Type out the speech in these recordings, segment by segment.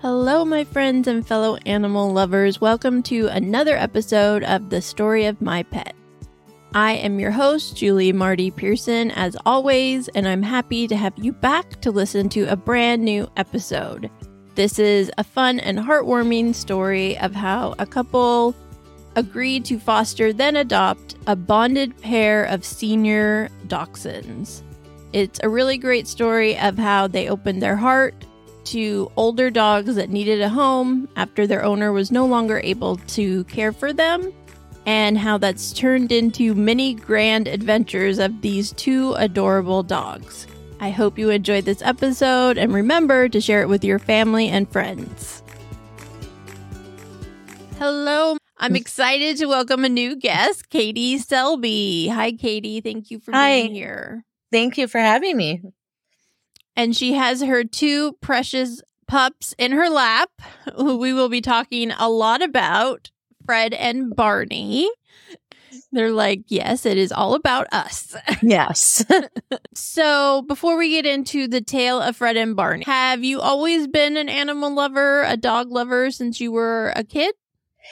Hello, my friends and fellow animal lovers. Welcome to another episode of The Story of My Pet. I am your host, Julie Marty Pearson, as always, and I'm happy to have you back to listen to a brand new episode. This is a fun and heartwarming story of how a couple agreed to foster, then adopt a bonded pair of senior dachshunds. It's a really great story of how they opened their heart to older dogs that needed a home after their owner was no longer able to care for them, and how that's turned into many grand adventures of these two adorable dogs. I hope you enjoyed this episode and remember to share it with your family and friends. Hello, I'm excited to welcome a new guest, Katie Shelby. Hi, Katie. Thank you for Hi. being here. Thank you for having me. And she has her two precious pups in her lap, who we will be talking a lot about Fred and Barney. They're like, yes, it is all about us. Yes. so, before we get into the tale of Fred and Barney, have you always been an animal lover, a dog lover since you were a kid?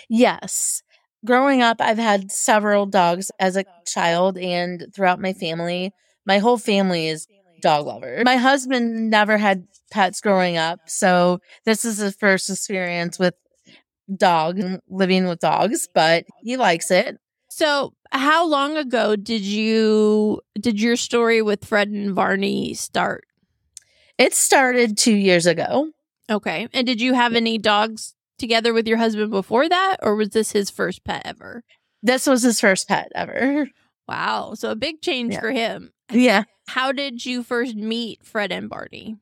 yes. Growing up, I've had several dogs as a child and throughout my family. My whole family is dog lover. My husband never had pets growing up, so this is his first experience with dog and living with dogs, but he likes it. So, how long ago did you did your story with Fred and Barney start? It started 2 years ago. Okay. And did you have any dogs together with your husband before that, or was this his first pet ever? This was his first pet ever. Wow. So a big change Yeah. for him. Yeah. How did you first meet Fred and Barney?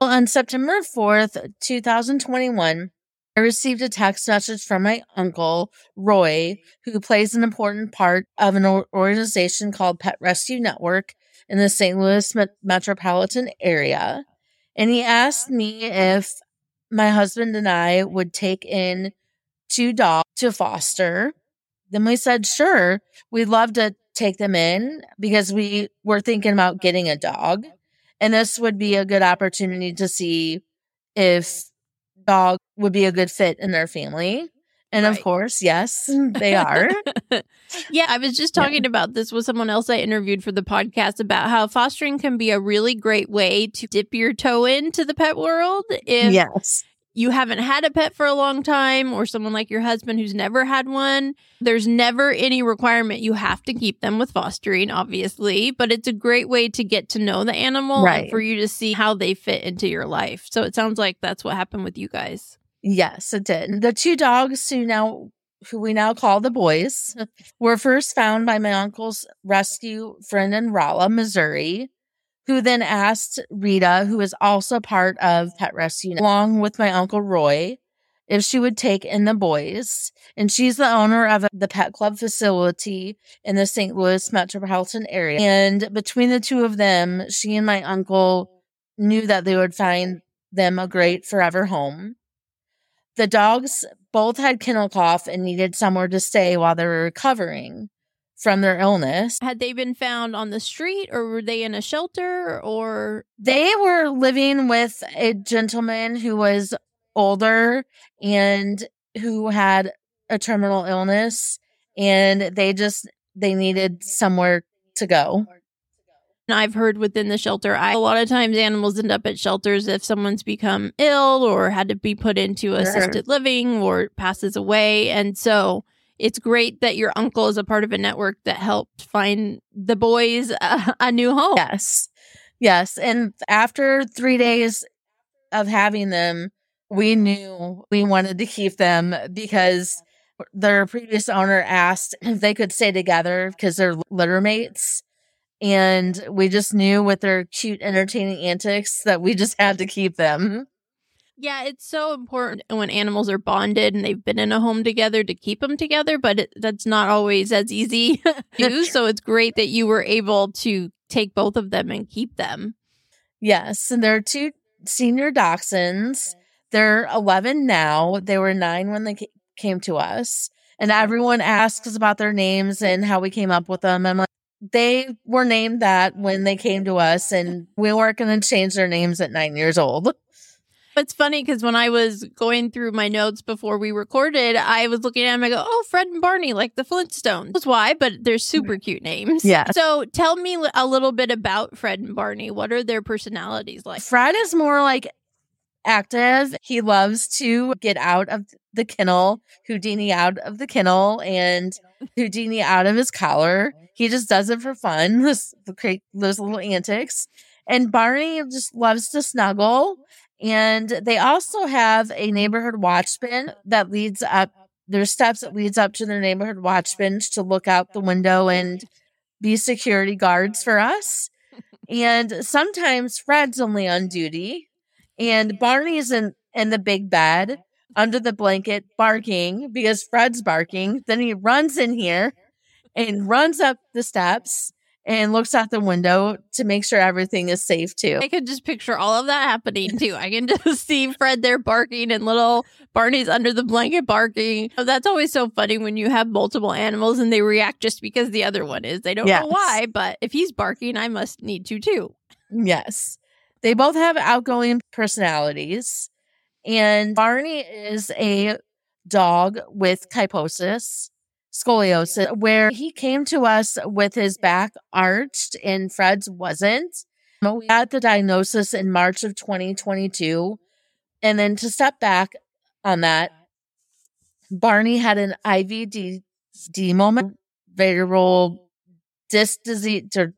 Well, on September 4th, 2021, I received a text message from my uncle, Roy, who plays an important part of an organization called Pet Rescue Network in the St. Louis met- metropolitan area. And he asked me if my husband and I would take in two dogs to foster. Then we said, sure, we'd love to take them in because we were thinking about uh-huh. getting a dog. And this would be a good opportunity to see if dog would be a good fit in their family. And Right. of course, yes, they are. Yeah, I was just Yeah. talking about this with someone else I interviewed for the podcast about how fostering can be a really great way to dip your toe into the pet world if yes. You haven't had a pet for a long time or someone like your husband who's never had one, there's never any requirement you have to keep them with fostering, obviously, but it's a great way to get to know the animal and for you to see how they fit into your life. So it sounds like that's what happened with you guys. Yes, it did. The two dogs who now who we now call the boys were first found by my uncle's rescue friend in Rolla, Missouri, who then asked Rita, who is also part of Pet Rescue, along with my uncle Roy, if she would take in the boys. And she's the owner of the pet club facility in the St. Louis metropolitan area. And between the two of them, she and my uncle knew that they would find them a great forever home. The dogs both had kennel cough and needed somewhere to stay while they were recovering from their illness. Had they been found on the street or were they in a shelter or They were living with a gentleman who was older and who had a terminal illness and they just they needed somewhere to go. And I've heard within the shelter, I, a lot of times animals end up at shelters if someone's become ill or had to be put into assisted living or passes away. And so it's great that your uncle is a part of a network that helped find the boys a, a new home. Yes. Yes. And after three days of having them, we knew we wanted to keep them because their previous owner asked if they could stay together because they're litter mates. And we just knew with their cute, entertaining antics that we just had to keep them. Yeah, it's so important when animals are bonded and they've been in a home together to keep them together, but it, that's not always as easy do. So it's great that you were able to take both of them and keep them. Yes. And there are two senior dachshunds. They're 11 now. They were nine when they ca- came to us. And everyone asks about their names and how we came up with them. I'm like, they were named that when they came to us, and we weren't going to change their names at nine years old. It's funny because when I was going through my notes before we recorded, I was looking at them. I go, "Oh, Fred and Barney, like the Flintstones." That's why, but they're super cute names. Yeah. So tell me a little bit about Fred and Barney. What are their personalities like? Fred is more like active. He loves to get out of the kennel, Houdini out of the kennel, and Houdini out of his collar. He just does it for fun. Those, those little antics. And Barney just loves to snuggle. And they also have a neighborhood watchman that leads up. There's steps that leads up to the neighborhood watchman to look out the window and be security guards for us. And sometimes Fred's only on duty and Barney's in, in the big bed under the blanket barking because Fred's barking. Then he runs in here and runs up the steps and looks out the window to make sure everything is safe too. I can just picture all of that happening too. I can just see Fred there barking and little Barney's under the blanket barking. Oh, that's always so funny when you have multiple animals and they react just because the other one is. They don't yes. know why, but if he's barking, I must need to too. Yes. They both have outgoing personalities. And Barney is a dog with kyphosis, scoliosis, where he came to us with his back arched and Fred's wasn't. We had the diagnosis in March of 2022. And then to step back on that, Barney had an IVD moment, variable disc disease, or,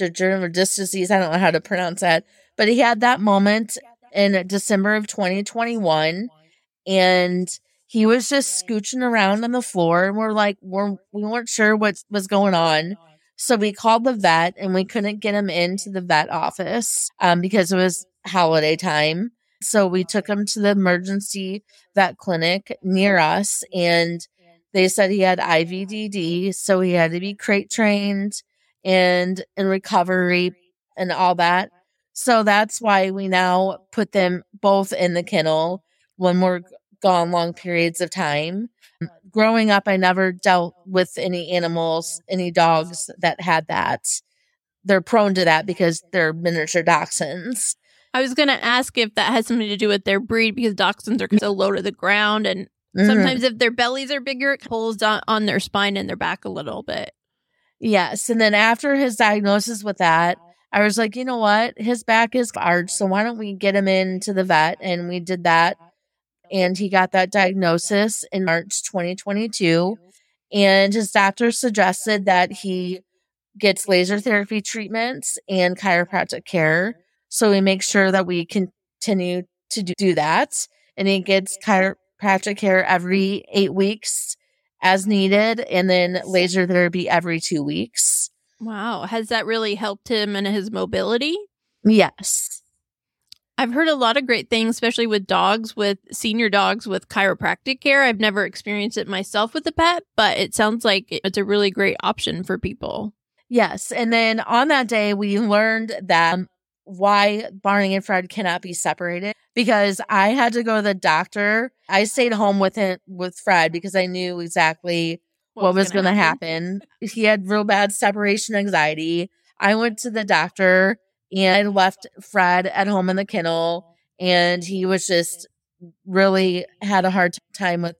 or disc disease. I don't know how to pronounce that but he had that moment in December of 2021 and he was just scooching around on the floor and we're like we're we weren't sure what was going on. So we called the vet and we couldn't get him into the vet office um, because it was holiday time. So we took him to the emergency vet clinic near us and they said he had IVDD, so he had to be crate trained and in recovery and all that. So that's why we now put them both in the kennel when we're gone long periods of time. Growing up, I never dealt with any animals, any dogs that had that. They're prone to that because they're miniature dachshunds. I was going to ask if that has something to do with their breed because dachshunds are so low to the ground. And mm-hmm. sometimes if their bellies are bigger, it pulls on, on their spine and their back a little bit. Yes. And then after his diagnosis with that, I was like, you know what? His back is arched. So why don't we get him into the vet? And we did that. And he got that diagnosis in March 2022. And his doctor suggested that he gets laser therapy treatments and chiropractic care. So we make sure that we continue to do that. And he gets chiropractic care every eight weeks as needed, and then laser therapy every two weeks. Wow. Has that really helped him in his mobility? Yes. I've heard a lot of great things, especially with dogs, with senior dogs with chiropractic care. I've never experienced it myself with a pet, but it sounds like it's a really great option for people. Yes. And then on that day, we learned that why Barney and Fred cannot be separated because I had to go to the doctor. I stayed home with him with Fred because I knew exactly what, what was, going to happen. happen. He had real bad separation anxiety. I went to the doctor and left Fred at home in the kennel, and he was just really had a hard time with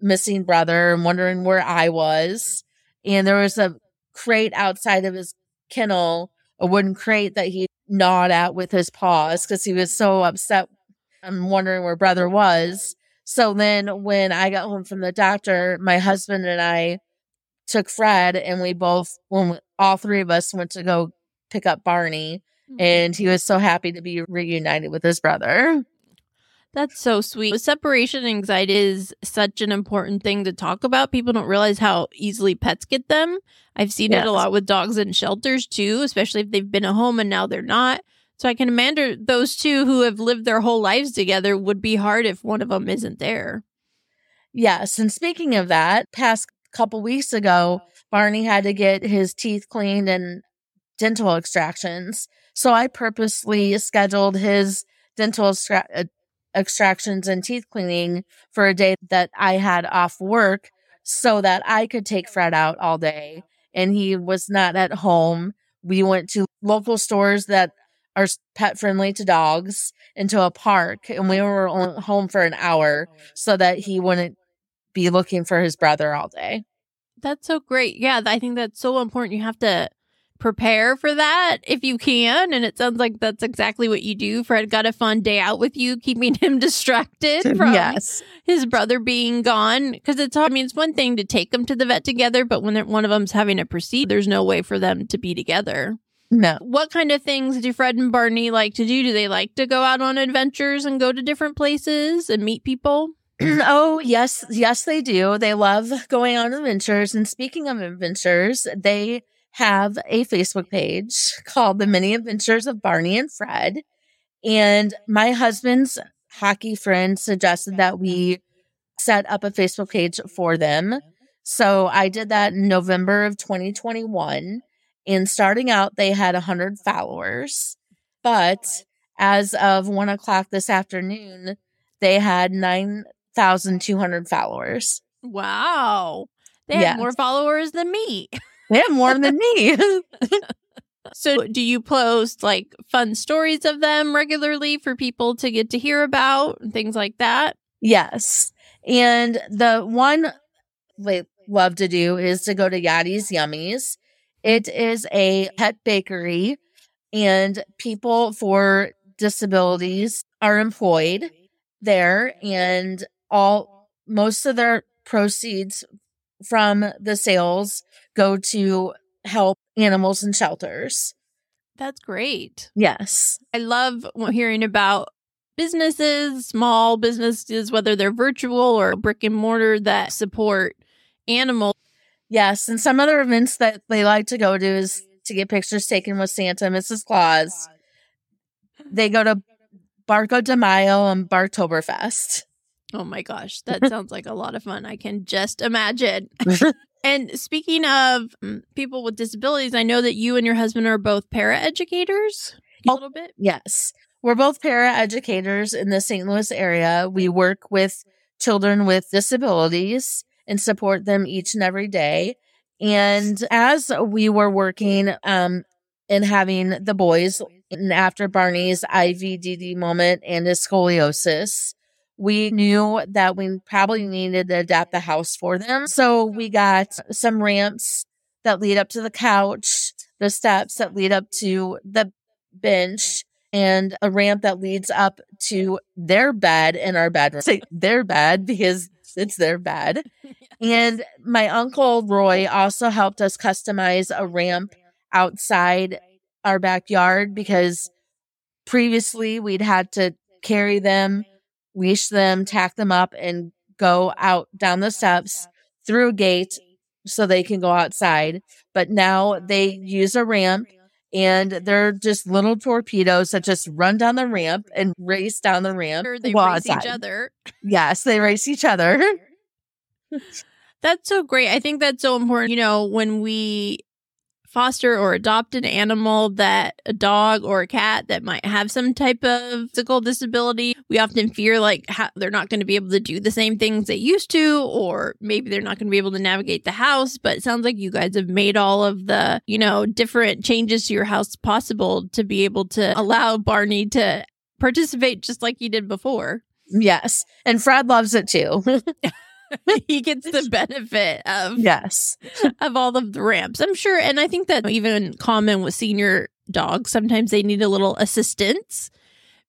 missing brother and wondering where I was. And there was a crate outside of his kennel, a wooden crate that he gnawed at with his paws because he was so upset and wondering where brother was. So then when I got home from the doctor, my husband and I took Fred and we both, when we, all three of us went to go pick up Barney. Hmm. and he was so happy to be reunited with his brother. That's so sweet. Separation anxiety is such an important thing to talk about. People don't realize how easily pets get them. I've seen yes. it a lot with dogs in shelters too, especially if they've been at home and now they're not. So I can imagine those two who have lived their whole lives together would be hard if one of them isn't there. Yes. And speaking of that, past couple weeks ago, Barney had to get his teeth cleaned and dental extractions. So I purposely scheduled his dental extra- uh, extractions and teeth cleaning for a day that I had off work so that I could take Fred out all day and he was not at home. We went to local stores that are pet friendly to dogs into a park and we were home for an hour so that he wouldn't be looking for his brother all day. That's so great. Yeah, I think that's so important. You have to prepare for that if you can. And it sounds like that's exactly what you do. Fred got a fun day out with you, keeping him distracted from yes. his brother being gone. Because it's, I mean, it's one thing to take them to the vet together, but when one of them's having a procedure, there's no way for them to be together. No. What kind of things do Fred and Barney like to do? Do they like to go out on adventures and go to different places and meet people? oh, yes. Yes, they do. They love going on adventures. And speaking of adventures, they have a Facebook page called The Many Adventures of Barney and Fred. And my husband's hockey friend suggested that we set up a Facebook page for them. So I did that in November of 2021. And starting out, they had 100 followers. But as of one o'clock this afternoon, they had 9,200 followers. Wow. They have more followers than me. They have more than me. so, do you post like fun stories of them regularly for people to get to hear about and things like that? Yes. And the one they love to do is to go to Yadi's Yummies. It is a pet bakery, and people for disabilities are employed there, and all most of their proceeds from the sales go to help animals in shelters. That's great. Yes. I love hearing about businesses, small businesses, whether they're virtual or brick and mortar that support animals. Yes. And some other events that they like to go to is to get pictures taken with Santa Mrs. Claus. They go to Barco de Mayo and Bartoberfest. Oh my gosh, that sounds like a lot of fun. I can just imagine. and speaking of mm, people with disabilities, I know that you and your husband are both para educators a little bit. Yes. We're both para educators in the St. Louis area. We work with children with disabilities and support them each and every day. And as we were working um, and having the boys, and after Barney's IVDD moment and his scoliosis, we knew that we probably needed to adapt the house for them. So we got some ramps that lead up to the couch, the steps that lead up to the bench, and a ramp that leads up to their bed in our bedroom. Say their bed because it's their bed. And my uncle Roy also helped us customize a ramp outside our backyard because previously we'd had to carry them leash them, tack them up, and go out down the steps through a gate so they can go outside. But now they use a ramp and they're just little torpedoes that just run down the ramp and race down the ramp. They race outside. each other. Yes, they race each other. that's so great. I think that's so important. You know, when we foster or adopt an animal that a dog or a cat that might have some type of physical disability, we often fear like how, they're not going to be able to do the same things they used to, or maybe they're not going to be able to navigate the house. But it sounds like you guys have made all of the, you know, different changes to your house possible to be able to allow Barney to participate just like he did before. Yes. And Fred loves it too. he gets the benefit of yes of all of the ramps i'm sure and i think that even common with senior dogs sometimes they need a little assistance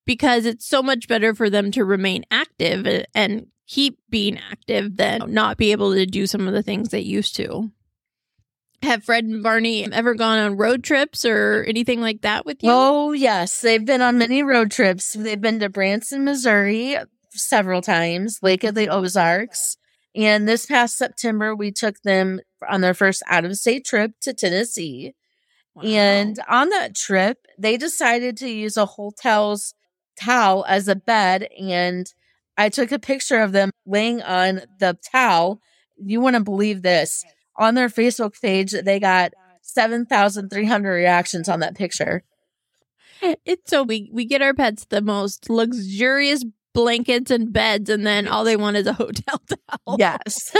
because it's so much better for them to remain active eh, and keep being active than not be able to do some of the things they used to have Fred and Barney ever gone on road trips or anything like that with you? Oh, yes. They've been on many road trips. They've been to Branson, Missouri several times, Lake of the Ozarks, and this past September, we took them on their first out of state trip to Tennessee. Wow. And on that trip, they decided to use a hotel's towel as a bed. And I took a picture of them laying on the towel. You wouldn't believe this. On their Facebook page, they got 7,300 reactions on that picture. Eh, it's so we we get our pets the most luxurious blankets and beds, and then all they want is a hotel towel. Yes.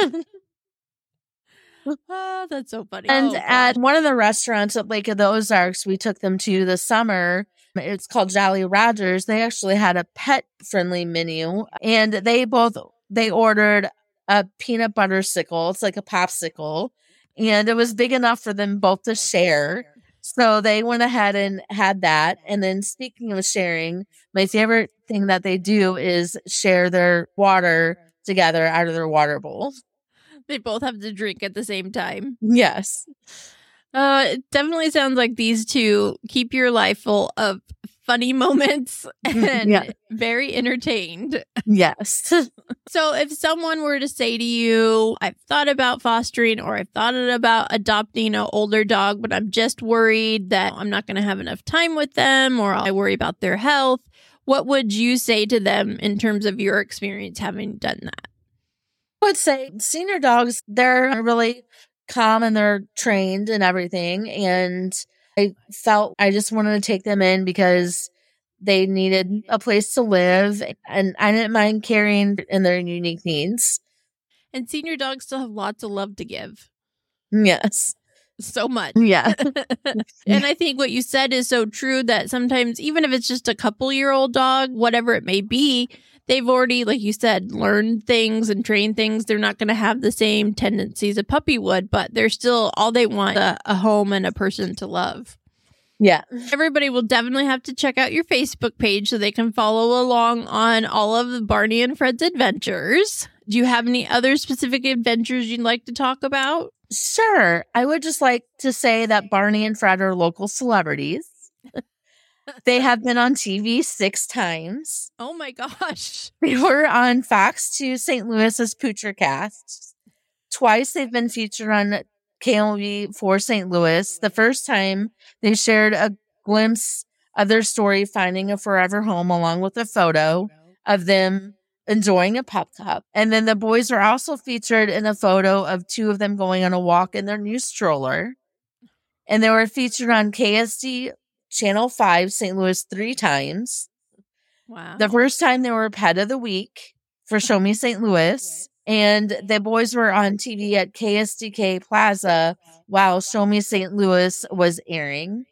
oh, that's so funny. And oh, at one of the restaurants at Lake of the Ozarks, we took them to the summer. It's called Jolly Rogers. They actually had a pet friendly menu and they both they ordered a peanut butter sickle. It's like a popsicle. And it was big enough for them both to share. So they went ahead and had that. And then speaking of sharing, my favorite thing that they do is share their water together out of their water bowl. They both have to drink at the same time. Yes. Uh, it definitely sounds like these two keep your life full of funny moments mm-hmm. and Yeah. very entertained. Yes. So, if someone were to say to you, I've thought about fostering or I've thought about adopting an older dog, but I'm just worried that I'm not going to have enough time with them or I worry about their health, what would you say to them in terms of your experience having done that? I would say senior dogs, they're really calm and they're trained and everything. And I felt I just wanted to take them in because they needed a place to live and I didn't mind caring in their unique needs. And senior dogs still have lots of love to give. Yes. So much. Yeah. and I think what you said is so true that sometimes, even if it's just a couple year old dog, whatever it may be, they've already, like you said, learned things and trained things. They're not going to have the same tendencies a puppy would, but they're still all they want a, a home and a person to love. Yeah. Everybody will definitely have to check out your Facebook page so they can follow along on all of the Barney and Fred's adventures. Do you have any other specific adventures you'd like to talk about? Sure. I would just like to say that Barney and Fred are local celebrities. They have been on TV six times. Oh my gosh. They were on Fox 2 St. Louis's Poochercast. Twice they've been featured on KLV for St. Louis. The first time they shared a glimpse of their story finding a forever home along with a photo of them enjoying a pup cup. And then the boys were also featured in a photo of two of them going on a walk in their new stroller. And they were featured on KSDK Channel 5 St. Louis three times. Wow. The first time they were pet of the week for Show Me St. Louis. And the boys were on TV at KSDK Plaza while Show Me St. Louis was airing.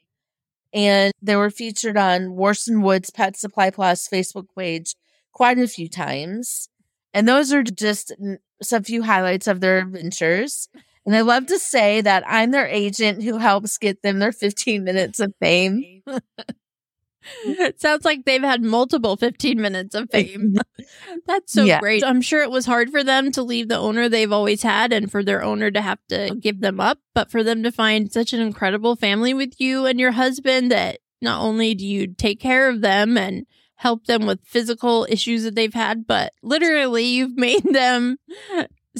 And they were featured on Warson Woods Pet Supply Plus Facebook page quite a few times. And those are just some few highlights of their adventures. And I love to say that I'm their agent who helps get them their 15 minutes of fame. it sounds like they've had multiple 15 minutes of fame. That's so Yeah. great. I'm sure it was hard for them to leave the owner they've always had and for their owner to have to give them up, but for them to find such an incredible family with you and your husband that not only do you take care of them and help them with physical issues that they've had, but literally you've made them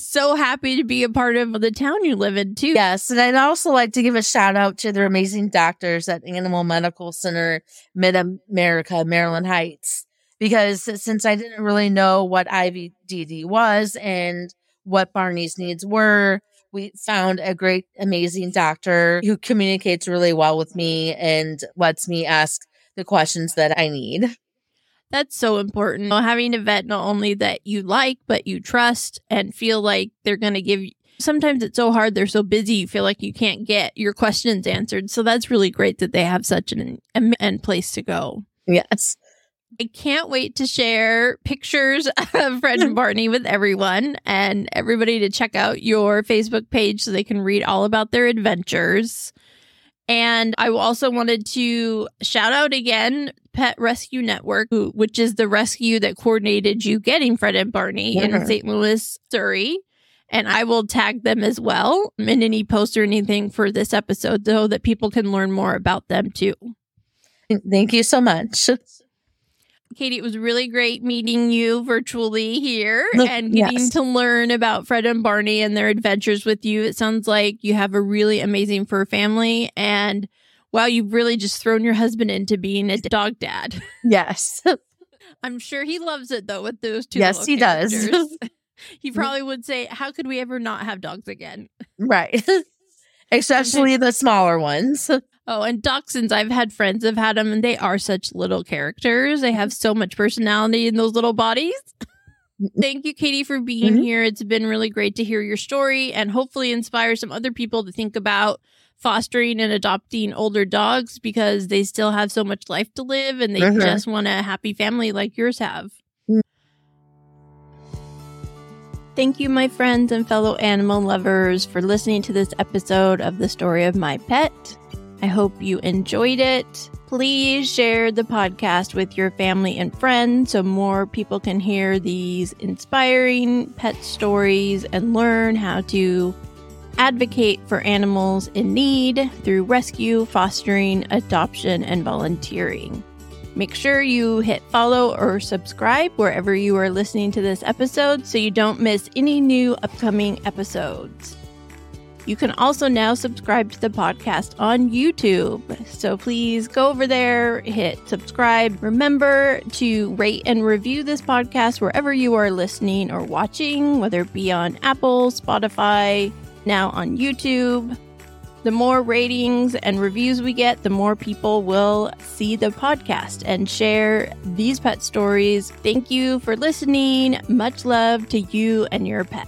so happy to be a part of the town you live in too. Yes, and I'd also like to give a shout out to their amazing doctors at Animal Medical Center, Mid America, Maryland Heights, because since I didn't really know what IVDD was and what Barney's needs were, we found a great, amazing doctor who communicates really well with me and lets me ask the questions that I need. That's so important. Having a vet not only that you like, but you trust and feel like they're going to give you. Sometimes it's so hard. They're so busy. You feel like you can't get your questions answered. So that's really great that they have such an an and place to go. Yes. I can't wait to share pictures of Fred and Barney with everyone and everybody to check out your Facebook page so they can read all about their adventures. And I also wanted to shout out again Pet Rescue Network, who, which is the rescue that coordinated you getting Fred and Barney Yeah. in St. Louis, Missouri. And I will tag them as well in any post or anything for this episode so that people can learn more about them too. Thank you so much. Katie, it was really great meeting you virtually here Look, and getting yes. to learn about Fred and Barney and their adventures with you. It sounds like you have a really amazing fur family. And wow, you've really just thrown your husband into being a dog dad. Yes. I'm sure he loves it though with those two. Yes, he does. he probably would say, How could we ever not have dogs again? right. Especially the smaller ones. Oh, and dachshunds, I've had friends have had them and they are such little characters. They have so much personality in those little bodies. Thank you, Katie, for being Mhm. here. It's been really great to hear your story and hopefully inspire some other people to think about fostering and adopting older dogs because they still have so much life to live and they Mhm. just want a happy family like yours have. Mm. Thank you, my friends and fellow animal lovers, for listening to this episode of The Story of My Pet. I hope you enjoyed it. Please share the podcast with your family and friends so more people can hear these inspiring pet stories and learn how to advocate for animals in need through rescue, fostering, adoption, and volunteering. Make sure you hit follow or subscribe wherever you are listening to this episode so you don't miss any new upcoming episodes. You can also now subscribe to the podcast on YouTube. So please go over there, hit subscribe. Remember to rate and review this podcast wherever you are listening or watching, whether it be on Apple, Spotify, now on YouTube. The more ratings and reviews we get, the more people will see the podcast and share these pet stories. Thank you for listening. Much love to you and your pet.